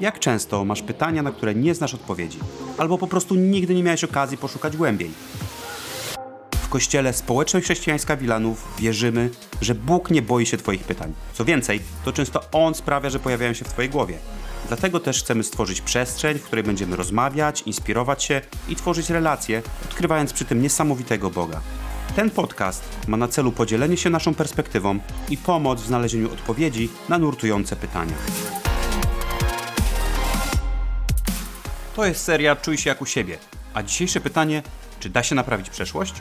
Jak często masz pytania, na które nie znasz odpowiedzi, albo po prostu nigdy nie miałeś okazji poszukać głębiej? W kościele Społeczność Chrześcijańska Wilanów wierzymy, że Bóg nie boi się Twoich pytań. Co więcej, to często On sprawia, że pojawiają się w Twojej głowie. Dlatego też chcemy stworzyć przestrzeń, w której będziemy rozmawiać, inspirować się i tworzyć relacje, odkrywając przy tym niesamowitego Boga. Ten podcast ma na celu podzielenie się naszą perspektywą i pomoc w znalezieniu odpowiedzi na nurtujące pytania. To jest seria Czuj się jak u siebie. A dzisiejsze pytanie, czy da się naprawić przeszłość?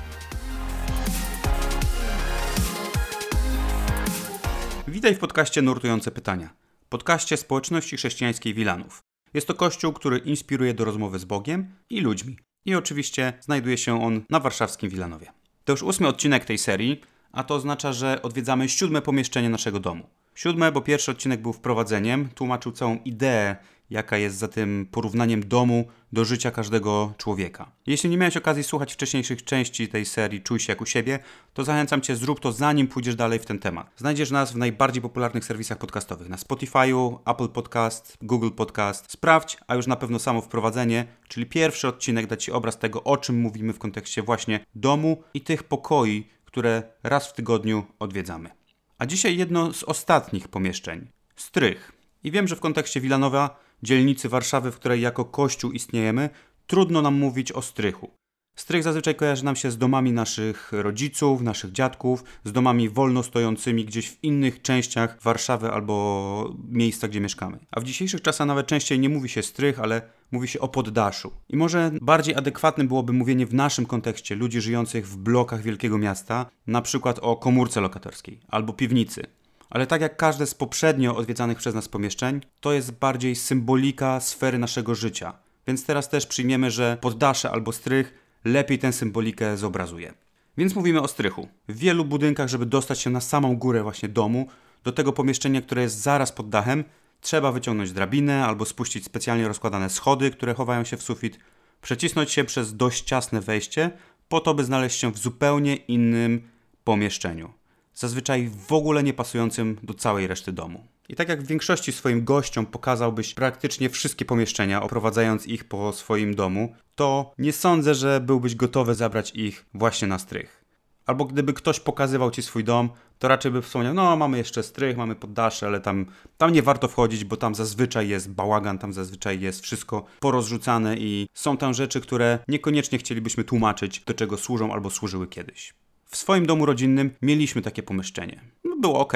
Witaj w podcaście Nurtujące Pytania. Podcaście społeczności chrześcijańskiej Wilanów. Jest to kościół, który inspiruje do rozmowy z Bogiem i ludźmi. I oczywiście znajduje się on na warszawskim Wilanowie. To już ósmy odcinek tej serii, a to oznacza, że odwiedzamy siódme pomieszczenie naszego domu. Siódme, bo pierwszy odcinek był wprowadzeniem, tłumaczył całą ideę jaka jest za tym porównaniem domu do życia każdego człowieka. Jeśli nie miałeś okazji słuchać wcześniejszych części tej serii Czuj się jak u siebie, to zachęcam Cię, zrób to zanim pójdziesz dalej w ten temat. Znajdziesz nas w najbardziej popularnych serwisach podcastowych, na Spotify'u, Apple Podcast, Google Podcast. Sprawdź, a już na pewno samo wprowadzenie, czyli pierwszy odcinek da Ci obraz tego, o czym mówimy w kontekście właśnie domu i tych pokoi, które raz w tygodniu odwiedzamy. A dzisiaj jedno z ostatnich pomieszczeń. Strych. I wiem, że w kontekście Wilanowa dzielnicy Warszawy, w której jako kościół istniejemy, trudno nam mówić o strychu. Strych zazwyczaj kojarzy nam się z domami naszych rodziców, naszych dziadków, z domami wolno stojącymi gdzieś w innych częściach Warszawy albo miejsca, gdzie mieszkamy. A w dzisiejszych czasach nawet częściej nie mówi się strych, ale mówi się o poddaszu. I może bardziej adekwatne byłoby mówienie w naszym kontekście ludzi żyjących w blokach wielkiego miasta, na przykład o komórce lokatorskiej albo piwnicy. Ale tak jak każde z poprzednio odwiedzanych przez nas pomieszczeń, to jest bardziej symbolika sfery naszego życia. Więc teraz też przyjmiemy, że poddasze albo strych lepiej tę symbolikę zobrazuje. Więc mówimy o strychu. W wielu budynkach, żeby dostać się na samą górę właśnie domu, do tego pomieszczenia, które jest zaraz pod dachem, trzeba wyciągnąć drabinę albo spuścić specjalnie rozkładane schody, które chowają się w sufit, przecisnąć się przez dość ciasne wejście, po to, by znaleźć się w zupełnie innym pomieszczeniu zazwyczaj w ogóle nie pasującym do całej reszty domu. I tak jak w większości swoim gościom pokazałbyś praktycznie wszystkie pomieszczenia, oprowadzając ich po swoim domu, to nie sądzę, że byłbyś gotowy zabrać ich właśnie na strych. Albo gdyby ktoś pokazywał ci swój dom, to raczej by wspomniał, no mamy jeszcze strych, mamy poddasze, ale tam, tam nie warto wchodzić, bo tam zazwyczaj jest bałagan, tam zazwyczaj jest wszystko porozrzucane i są tam rzeczy, które niekoniecznie chcielibyśmy tłumaczyć, do czego służą albo służyły kiedyś. W swoim domu rodzinnym mieliśmy takie pomieszczenie. No, było ok.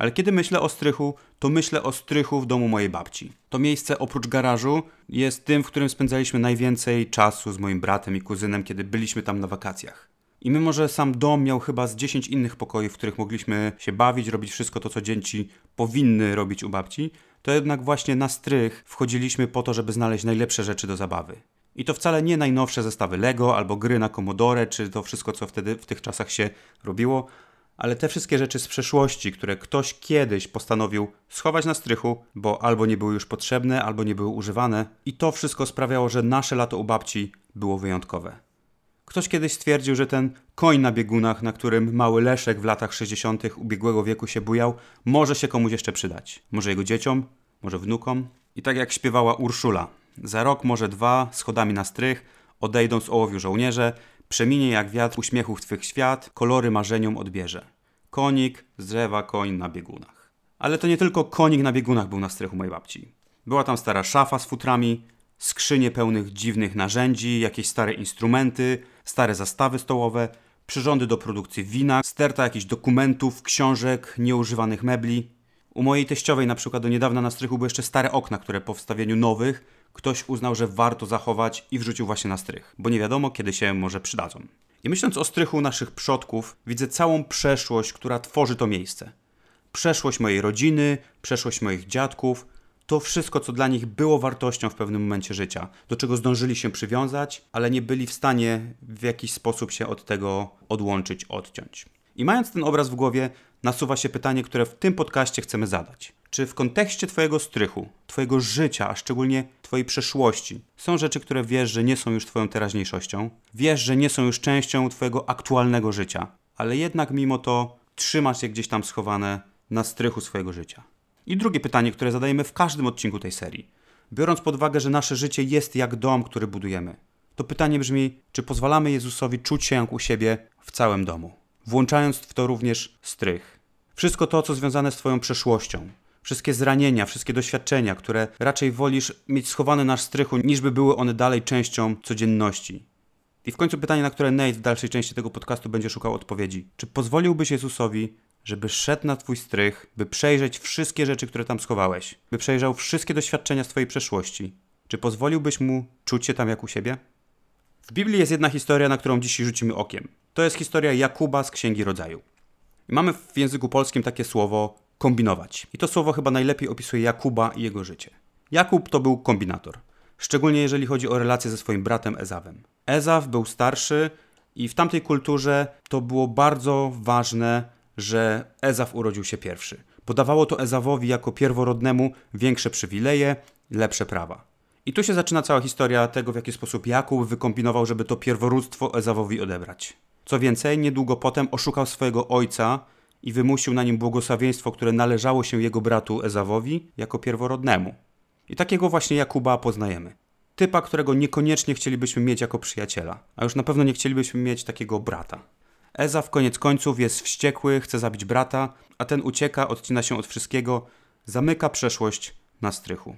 Ale kiedy myślę o strychu, to myślę o strychu w domu mojej babci. To miejsce oprócz garażu jest tym, w którym spędzaliśmy najwięcej czasu z moim bratem i kuzynem, kiedy byliśmy tam na wakacjach. I mimo, że sam dom miał chyba z 10 innych pokoi, w których mogliśmy się bawić, robić wszystko to, co dzieci powinny robić u babci, to jednak właśnie na strych wchodziliśmy po to, żeby znaleźć najlepsze rzeczy do zabawy. I to wcale nie najnowsze zestawy Lego albo gry na Commodore, czy to wszystko, co wtedy w tych czasach się robiło, ale te wszystkie rzeczy z przeszłości, które ktoś kiedyś postanowił schować na strychu, bo albo nie były już potrzebne, albo nie były używane, i to wszystko sprawiało, że nasze lato u babci było wyjątkowe. Ktoś kiedyś stwierdził, że ten koń na biegunach, na którym mały Leszek w latach 60. ubiegłego wieku się bujał, może się komuś jeszcze przydać. Może jego dzieciom, może wnukom. I tak jak śpiewała Urszula, za rok, może dwa, schodami na strych, odejdą z ołowiu żołnierze, przeminie jak wiatr uśmiechów twych świat, kolory marzeniom odbierze. Konik drzewa, koń na biegunach. Ale to nie tylko konik na biegunach był na strychu mojej babci. Była tam stara szafa z futrami, skrzynie pełnych dziwnych narzędzi, jakieś stare instrumenty, stare zastawy stołowe, przyrządy do produkcji wina, sterta jakichś dokumentów, książek, nieużywanych mebli. U mojej teściowej na przykład do niedawna na strychu były jeszcze stare okna, które po wstawieniu nowych ktoś uznał, że warto zachować i wrzucił właśnie na strych, bo nie wiadomo, kiedy się może przydadzą. I myśląc o strychu naszych przodków, widzę całą przeszłość, która tworzy to miejsce. Przeszłość mojej rodziny, przeszłość moich dziadków, to wszystko, co dla nich było wartością w pewnym momencie życia, do czego zdążyli się przywiązać, ale nie byli w stanie w jakiś sposób się od tego odłączyć, odciąć. I mając ten obraz w głowie, nasuwa się pytanie, które w tym podcaście chcemy zadać. Czy w kontekście Twojego strychu, Twojego życia, a szczególnie Twojej przeszłości, są rzeczy, które wiesz, że nie są już Twoją teraźniejszością? Wiesz, że nie są już częścią Twojego aktualnego życia, ale jednak mimo to trzymasz je gdzieś tam schowane na strychu swojego życia. I drugie pytanie, które zadajemy w każdym odcinku tej serii. biorąc pod uwagę, że nasze życie jest jak dom, który budujemy. To pytanie brzmi, czy pozwalamy Jezusowi czuć się jak u siebie w całym domu, włączając w to również strych. Wszystko to, co związane z Twoją przeszłością, wszystkie zranienia, wszystkie doświadczenia, które raczej wolisz mieć schowane na strychu, niż by były one dalej częścią codzienności. I w końcu pytanie, na które Nate w dalszej części tego podcastu będzie szukał odpowiedzi. Czy pozwoliłbyś Jezusowi, żeby szedł na twój strych, by przejrzeć wszystkie rzeczy, które tam schowałeś, by przejrzał wszystkie doświadczenia z twojej przeszłości? Czy pozwoliłbyś mu czuć się tam jak u siebie? W Biblii jest jedna historia, na którą dzisiaj rzucimy okiem. To jest historia Jakuba z Księgi Rodzaju. I mamy w języku polskim takie słowo kombinować. I to słowo chyba najlepiej opisuje Jakuba i jego życie. Jakub to był kombinator, szczególnie jeżeli chodzi o relacje ze swoim bratem Ezawem. Ezaw był starszy i w tamtej kulturze to było bardzo ważne, że Ezaw urodził się pierwszy. Podawało to Ezawowi jako pierworodnemu większe przywileje, lepsze prawa. I tu się zaczyna cała historia tego, w jaki sposób Jakub wykombinował, żeby to pierworództwo Ezawowi odebrać. Co więcej, niedługo potem oszukał swojego ojca i wymusił na nim błogosławieństwo, które należało się jego bratu Ezawowi jako pierworodnemu. I takiego właśnie Jakuba poznajemy. Typa, którego niekoniecznie chcielibyśmy mieć jako przyjaciela, a już na pewno nie chcielibyśmy mieć takiego brata. Ezaw koniec końców jest wściekły, chce zabić brata, a ten ucieka, odcina się od wszystkiego, zamyka przeszłość na strychu.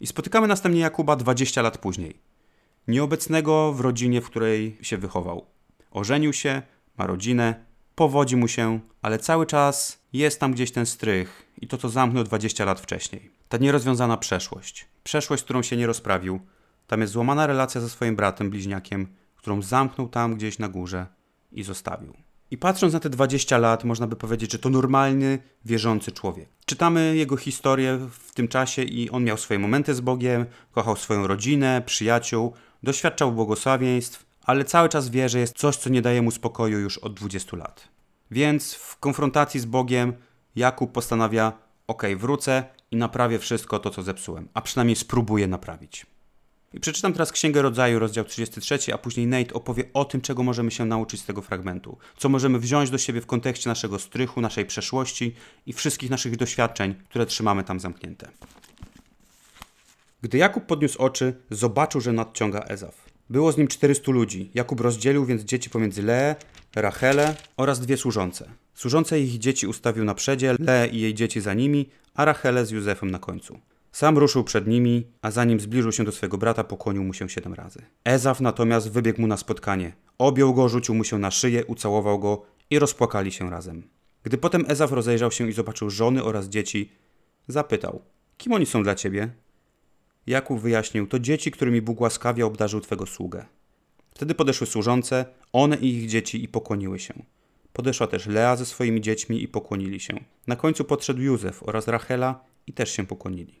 I spotykamy następnie Jakuba 20 lat później. Nieobecnego w rodzinie, w której się wychował. Ożenił się, ma rodzinę, powodzi mu się, ale cały czas jest tam gdzieś ten strych i to, co zamknął 20 lat wcześniej. Ta nierozwiązana przeszłość. Przeszłość, z którą się nie rozprawił. Tam jest złamana relacja ze swoim bratem, bliźniakiem, którą zamknął tam gdzieś na górze i zostawił. I patrząc na te 20 lat, można by powiedzieć, że to normalny, wierzący człowiek. Czytamy jego historię w tym czasie i on miał swoje momenty z Bogiem, kochał swoją rodzinę, przyjaciół, doświadczał błogosławieństw, ale cały czas wie, że jest coś, co nie daje mu spokoju już od 20 lat. Więc w konfrontacji z Bogiem Jakub postanawia: OK, wrócę i naprawię wszystko to, co zepsułem, a przynajmniej spróbuję naprawić. I przeczytam teraz Księgę Rodzaju, rozdział 33, a później Nate opowie o tym, czego możemy się nauczyć z tego fragmentu. Co możemy wziąć do siebie w kontekście naszego strychu, naszej przeszłości i wszystkich naszych doświadczeń, które trzymamy tam zamknięte. Gdy Jakub podniósł oczy, zobaczył, że nadciąga Ezaf. Było z nim 400 ludzi. Jakub rozdzielił więc dzieci pomiędzy Leę, Rachelę oraz dwie służące. Służące ich dzieci ustawił na przedzie, Leę i jej dzieci za nimi, a Rachelę z Józefem na końcu. Sam ruszył przed nimi, a zanim zbliżył się do swojego brata, pokłonił mu się siedem razy. Ezaf natomiast wybiegł mu na spotkanie. Objął go, rzucił mu się na szyję, ucałował go i rozpłakali się razem. Gdy potem Ezaf rozejrzał się i zobaczył żony oraz dzieci, zapytał: Kim oni są dla ciebie? Jakub wyjaśnił: To dzieci, którymi Bóg łaskawie obdarzył twego sługę. Wtedy podeszły służące, one i ich dzieci i pokłoniły się. Podeszła też Lea ze swoimi dziećmi i pokłonili się. Na końcu podszedł Józef oraz Rachela i też się pokłonili.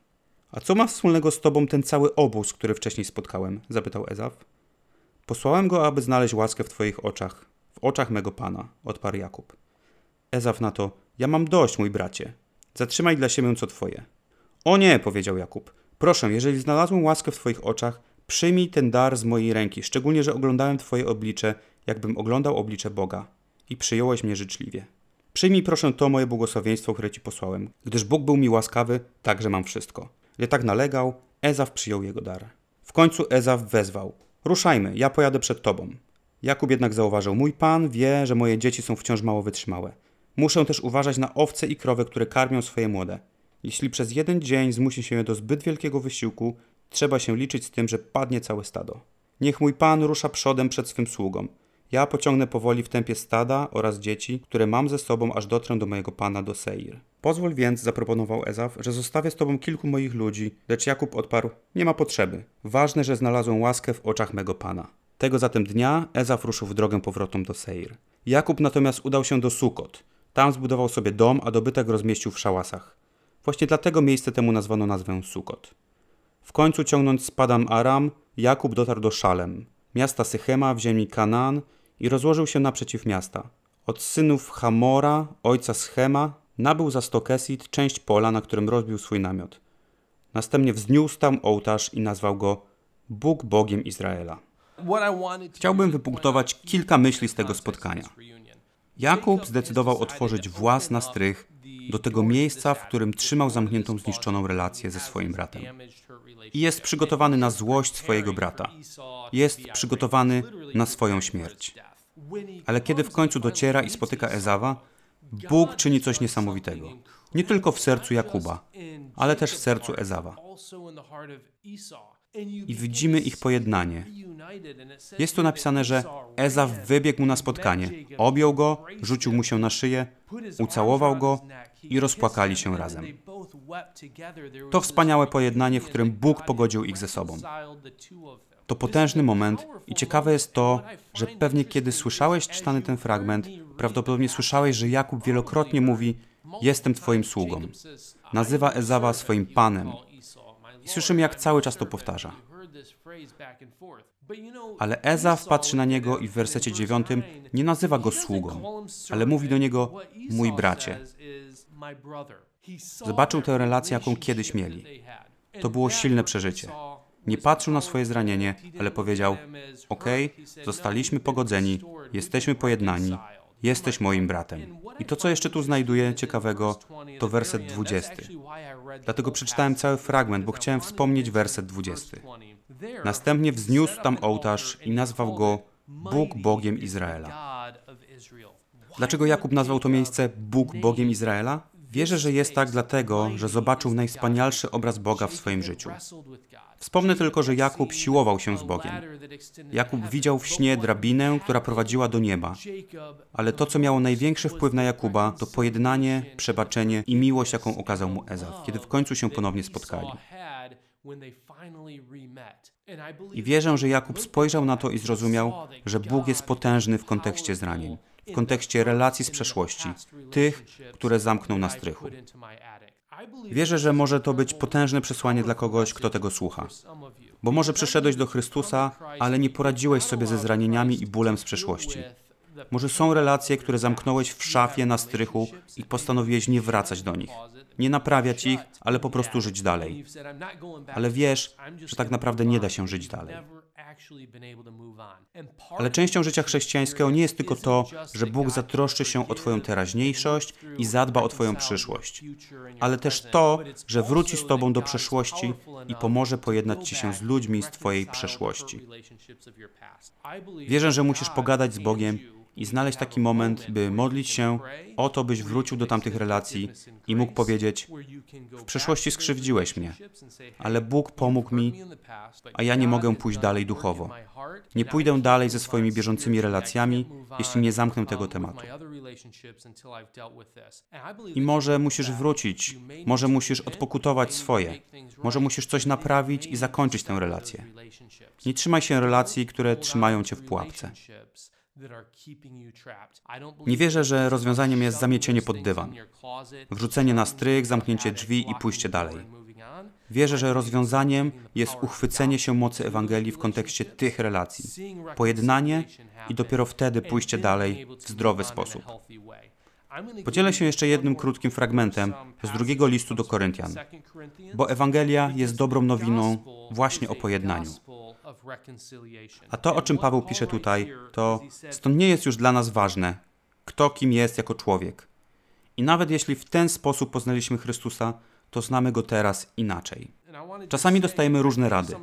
A co ma wspólnego z tobą ten cały obóz, który wcześniej spotkałem? zapytał Ezaf. Posłałem go, aby znaleźć łaskę w twoich oczach, w oczach mego pana, odparł Jakub. Ezaf na to, ja mam dość, mój bracie. Zatrzymaj dla siebie co twoje. O nie, powiedział Jakub. Proszę, jeżeli znalazłem łaskę w twoich oczach, przyjmij ten dar z mojej ręki, szczególnie, że oglądałem twoje oblicze, jakbym oglądał oblicze Boga. I przyjąłeś mnie życzliwie. Przyjmij proszę to moje błogosławieństwo, które ci posłałem, gdyż Bóg był mi łaskawy, tak że mam wszystko. Gdy tak nalegał, Ezaf przyjął jego dar. W końcu Ezaf wezwał: Ruszajmy, ja pojadę przed tobą. Jakub jednak zauważył: Mój pan wie, że moje dzieci są wciąż mało wytrzymałe. Muszę też uważać na owce i krowy, które karmią swoje młode. Jeśli przez jeden dzień zmusi się do zbyt wielkiego wysiłku, trzeba się liczyć z tym, że padnie całe stado. Niech mój pan rusza przodem przed swym sługą. Ja pociągnę powoli w tempie stada oraz dzieci, które mam ze sobą, aż dotrę do mojego pana do Seir. Pozwól więc, zaproponował Ezaf, że zostawię z tobą kilku moich ludzi, lecz Jakub odparł, nie ma potrzeby. Ważne, że znalazłem łaskę w oczach mego pana. Tego zatem dnia Ezaf ruszył w drogę powrotną do Seir. Jakub natomiast udał się do Sukot. Tam zbudował sobie dom, a dobytek rozmieścił w szałasach. Właśnie dlatego miejsce temu nazwano nazwę Sukot. W końcu ciągnąc z Padam Aram, Jakub dotarł do Szalem, miasta Sychema w ziemi Kanaan i rozłożył się naprzeciw miasta. Od synów Hamora, ojca Schema, nabył za Stokesit część pola, na którym rozbił swój namiot. Następnie wzniósł tam ołtarz i nazwał go Bóg Bogiem Izraela. Chciałbym wypunktować kilka myśli z tego spotkania. Jakub zdecydował otworzyć włas na strych do tego miejsca, w którym trzymał zamkniętą, zniszczoną relację ze swoim bratem. I jest przygotowany na złość swojego brata. Jest przygotowany na swoją śmierć. Ale kiedy w końcu dociera i spotyka Ezawa, Bóg czyni coś niesamowitego. Nie tylko w sercu Jakuba, ale też w sercu Ezawa. I widzimy ich pojednanie. Jest tu napisane, że Ezaw wybiegł mu na spotkanie, objął go, rzucił mu się na szyję, ucałował go i rozpłakali się razem. To wspaniałe pojednanie, w którym Bóg pogodził ich ze sobą. To potężny moment i ciekawe jest to, że pewnie kiedy słyszałeś czytany ten fragment, prawdopodobnie słyszałeś, że Jakub wielokrotnie mówi: Jestem Twoim sługą. Nazywa Ezawa swoim panem. I słyszymy, jak cały czas to powtarza. Ale Ezaw patrzy na niego i w wersecie dziewiątym nie nazywa go sługą, ale mówi do niego mój bracie. Zobaczył tę relację, jaką kiedyś mieli. To było silne przeżycie. Nie patrzył na swoje zranienie, ale powiedział: OK, zostaliśmy pogodzeni, jesteśmy pojednani, jesteś moim bratem. I to, co jeszcze tu znajduję ciekawego, to werset 20. Dlatego przeczytałem cały fragment, bo chciałem wspomnieć werset 20. Następnie wzniósł tam ołtarz i nazwał go Bóg Bogiem Izraela. Dlaczego Jakub nazwał to miejsce Bóg Bogiem Izraela? Wierzę, że jest tak dlatego, że zobaczył najwspanialszy obraz Boga w swoim życiu. Wspomnę tylko, że Jakub siłował się z Bogiem. Jakub widział w śnie drabinę, która prowadziła do nieba. Ale to, co miało największy wpływ na Jakuba, to pojednanie, przebaczenie i miłość, jaką okazał mu Ezaw, kiedy w końcu się ponownie spotkali. I wierzę, że Jakub spojrzał na to i zrozumiał, że Bóg jest potężny w kontekście zranień, w kontekście relacji z przeszłości, tych, które zamknął na strychu. Wierzę, że może to być potężne przesłanie dla kogoś, kto tego słucha. Bo może przyszedłeś do Chrystusa, ale nie poradziłeś sobie ze zranieniami i bólem z przeszłości. Może są relacje, które zamknąłeś w szafie na strychu i postanowiłeś nie wracać do nich. Nie naprawiać ich, ale po prostu żyć dalej. Ale wiesz, że tak naprawdę nie da się żyć dalej. Ale częścią życia chrześcijańskiego nie jest tylko to, że Bóg zatroszczy się o Twoją teraźniejszość i zadba o Twoją przyszłość, ale też to, że wróci z Tobą do przeszłości i pomoże pojednać Ci się z ludźmi z Twojej przeszłości. Wierzę, że musisz pogadać z Bogiem i znaleźć taki moment, by modlić się o to, byś wrócił do tamtych relacji i mógł powiedzieć: W przeszłości skrzywdziłeś mnie, ale Bóg pomógł mi, a ja nie mogę pójść dalej duchowo. Nie pójdę dalej ze swoimi bieżącymi relacjami, jeśli nie zamknę tego tematu. I może musisz wrócić, może musisz odpokutować swoje, może musisz coś naprawić i zakończyć tę relację. Nie trzymaj się relacji, które trzymają cię w pułapce. Nie wierzę, że rozwiązaniem jest zamiecienie pod dywan, wrzucenie na strych, zamknięcie drzwi i pójście dalej. Wierzę, że rozwiązaniem jest uchwycenie się mocy Ewangelii w kontekście tych relacji, pojednanie i dopiero wtedy pójście dalej w zdrowy sposób. Podzielę się jeszcze jednym krótkim fragmentem z drugiego listu do Koryntian, bo Ewangelia jest dobrą nowiną właśnie o pojednaniu. A to, o czym Paweł pisze tutaj, to stąd nie jest już dla nas ważne, kto kim jest jako człowiek. I nawet jeśli w ten sposób poznaliśmy Chrystusa, to znamy Go teraz inaczej. Czasami dostajemy różne rady.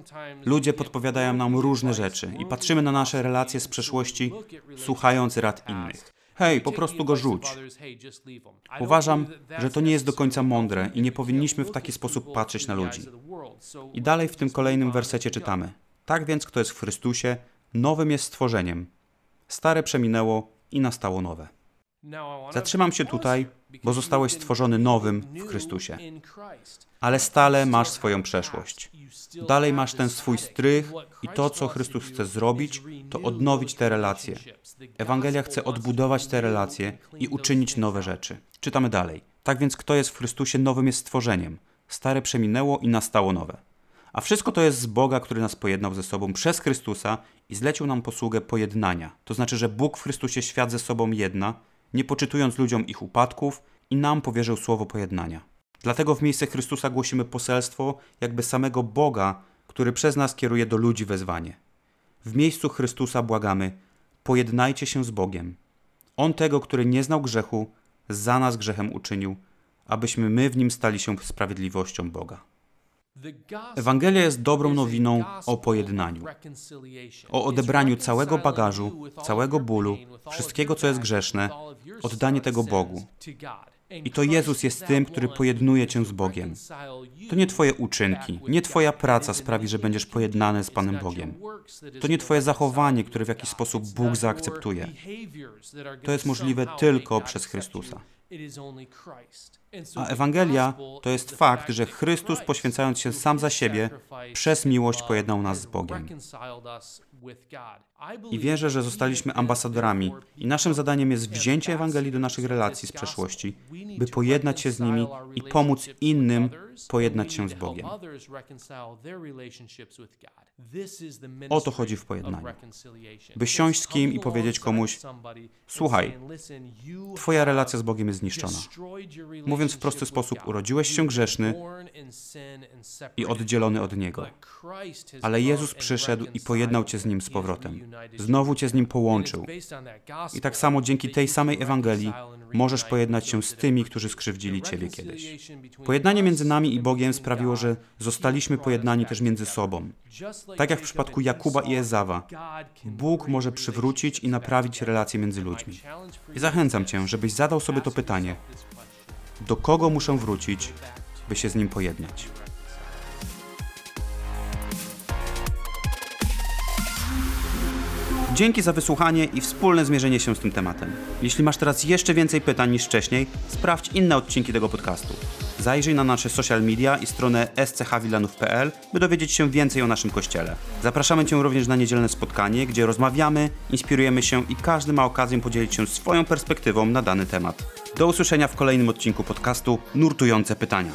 Ludzie podpowiadają nam różne rzeczy i patrzymy na nasze relacje z przeszłości, słuchając rad innych. Hej, po prostu go rzuć. Uważam, że to nie jest do końca mądre i nie powinniśmy w taki sposób patrzeć na ludzi. I dalej w tym kolejnym wersecie czytamy: tak więc, kto jest w Chrystusie, nowym jest stworzeniem. Stare przeminęło i nastało nowe. Zatrzymam się tutaj, bo zostałeś stworzony nowym w Chrystusie. Ale stale masz swoją przeszłość. Dalej masz ten swój strych i to, co Chrystus chce zrobić, to odnowić te relacje. Ewangelia chce odbudować te relacje i uczynić nowe rzeczy. Czytamy dalej. Tak więc, kto jest w Chrystusie, nowym jest stworzeniem. Stare przeminęło i nastało nowe. A wszystko to jest z Boga, który nas pojednał ze sobą przez Chrystusa i zlecił nam posługę pojednania. To znaczy, że Bóg w Chrystusie świat ze sobą jedna, nie poczytując ludziom ich upadków i nam powierzył słowo pojednania. Dlatego w miejsce Chrystusa głosimy poselstwo jakby samego Boga, który przez nas kieruje do ludzi wezwanie. W miejscu Chrystusa błagamy: pojednajcie się z Bogiem. On tego, który nie znał grzechu, za nas grzechem uczynił, abyśmy my w nim stali się sprawiedliwością Boga. Ewangelia jest dobrą nowiną o pojednaniu, O odebraniu całego bagażu, całego bólu, wszystkiego, co jest grzeszne, oddanie tego Bogu. I to Jezus jest tym, który pojednuje cię z Bogiem. To nie Twoje uczynki, nie Twoja praca sprawi, że będziesz pojednany z Panem Bogiem. To nie Twoje zachowanie, które w jakiś sposób Bóg zaakceptuje. To jest możliwe tylko przez Chrystusa. A Ewangelia to jest fakt, że Chrystus, poświęcając się sam za siebie, przez miłość pojednał nas z Bogiem. I wierzę, że zostaliśmy ambasadorami i naszym zadaniem jest wzięcie Ewangelii do naszych relacji z przeszłości, by pojednać się z nimi i pomóc innym pojednać się z Bogiem. O to chodzi w pojednaniu. By siąść z kim i powiedzieć komuś: Słuchaj, Twoja relacja z Bogiem jest zniszczona. Mówiąc w prosty sposób, urodziłeś się grzeszny i oddzielony od Niego. Ale Jezus przyszedł i pojednał cię z Nim z powrotem. Znowu cię z Nim połączył. I tak samo dzięki tej samej Ewangelii możesz pojednać się z tymi, którzy skrzywdzili ciebie kiedyś. Pojednanie między nami i Bogiem sprawiło, że zostaliśmy pojednani też między sobą. Tak jak w przypadku Jakuba i Ezawa, Bóg może przywrócić i naprawić relacje między ludźmi. I zachęcam cię, żebyś zadał sobie to pytanie: do kogo muszę wrócić, by się z nim pojednać? Dzięki za wysłuchanie i wspólne zmierzenie się z tym tematem. Jeśli masz teraz jeszcze więcej pytań niż wcześniej, sprawdź inne odcinki tego podcastu. Zajrzyj na nasze social media i stronę schwilanów.pl, by dowiedzieć się więcej o naszym kościele. Zapraszamy Cię również na niedzielne spotkanie, gdzie rozmawiamy, inspirujemy się i każdy ma okazję podzielić się swoją perspektywą na dany temat. Do usłyszenia w kolejnym odcinku podcastu Nurtujące Pytania.